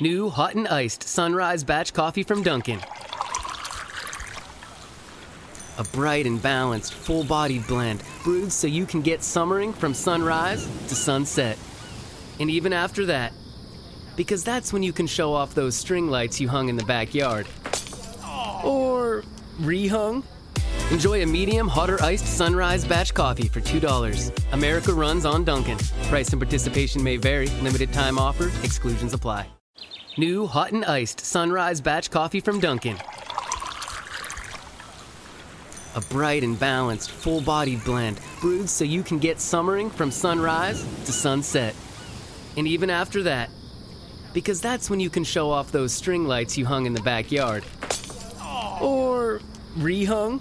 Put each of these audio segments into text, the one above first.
New hot and iced sunrise batch coffee from Dunkin'. A bright and balanced, full bodied blend brewed so you can get summering from sunrise to sunset. And even after that, because that's when you can show off those string lights you hung in the backyard. Or rehung. Enjoy a medium, hotter iced sunrise batch coffee for $2. America runs on Dunkin'. Price and participation may vary. Limited time offer. Exclusions apply. New hot and iced sunrise batch coffee from Dunkin'. A bright and balanced, full bodied blend brewed so you can get summering from sunrise to sunset. And even after that, because that's when you can show off those string lights you hung in the backyard. Or rehung.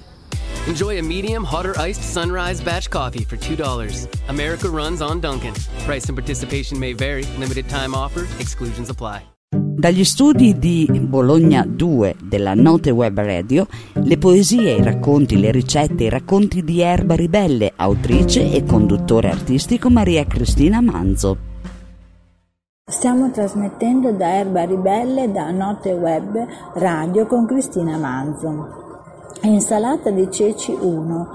Enjoy a medium, hotter iced sunrise batch coffee for $2. America runs on Dunkin'. Price and participation may vary. Limited time offer. Exclusions apply. Dagli studi di Bologna 2 della Note Web Radio, le poesie, i racconti, le ricette, i racconti di Erba Ribelle, autrice e conduttore artistico Maria Cristina Manzo. Stiamo trasmettendo da Erba Ribelle da Note Web Radio con Cristina Manzo. Insalata di ceci 1,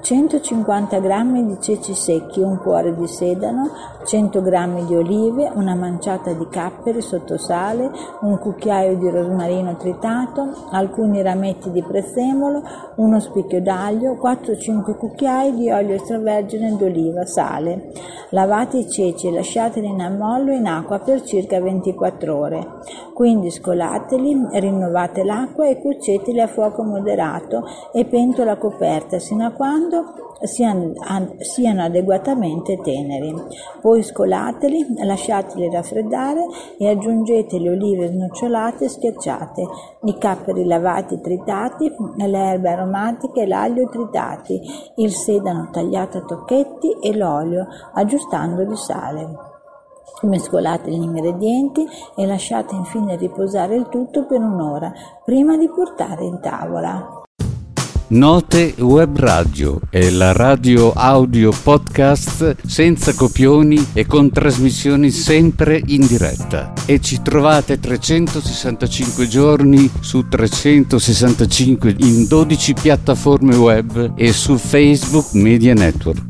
150 g di ceci secchi, un cuore di sedano, 100 g di olive, una manciata di capperi sotto sale, un cucchiaio di rosmarino tritato, alcuni rametti di prezzemolo, uno spicchio d'aglio, 4-5 cucchiai di olio extravergine d'oliva, sale. Lavate i ceci e lasciateli in ammollo in acqua per circa 24 ore. Quindi scolateli, rinnovate l'acqua e cuoceteli a fuoco moderato e pentola coperta sino a quando siano, adeguatamente teneri. Poi scolateli, lasciateli raffreddare e aggiungete le olive snocciolate e schiacciate, i capperi lavati tritati, le erbe aromatiche e l'aglio tritati, il sedano tagliato a tocchetti e l'olio, aggiustando di sale. Mescolate gli ingredienti e lasciate infine riposare il tutto per un'ora prima di portare in tavola. Note Web Radio è la radio audio podcast senza copioni e con trasmissioni sempre in diretta. E ci trovate 365 giorni su 365 in 12 piattaforme web e su Facebook Media Network.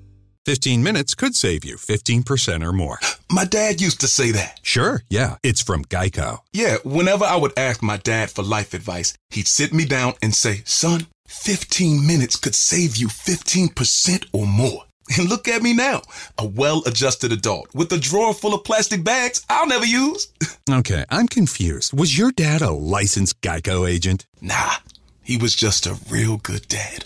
15 minutes could save you 15% or more. My dad used to say that. Sure, yeah. It's from Geico. Yeah, whenever I would ask my dad for life advice, he'd sit me down and say, Son, 15 minutes could save you 15% or more. And look at me now, a well adjusted adult with a drawer full of plastic bags I'll never use. Okay, I'm confused. Was your dad a licensed Geico agent? Nah, he was just a real good dad.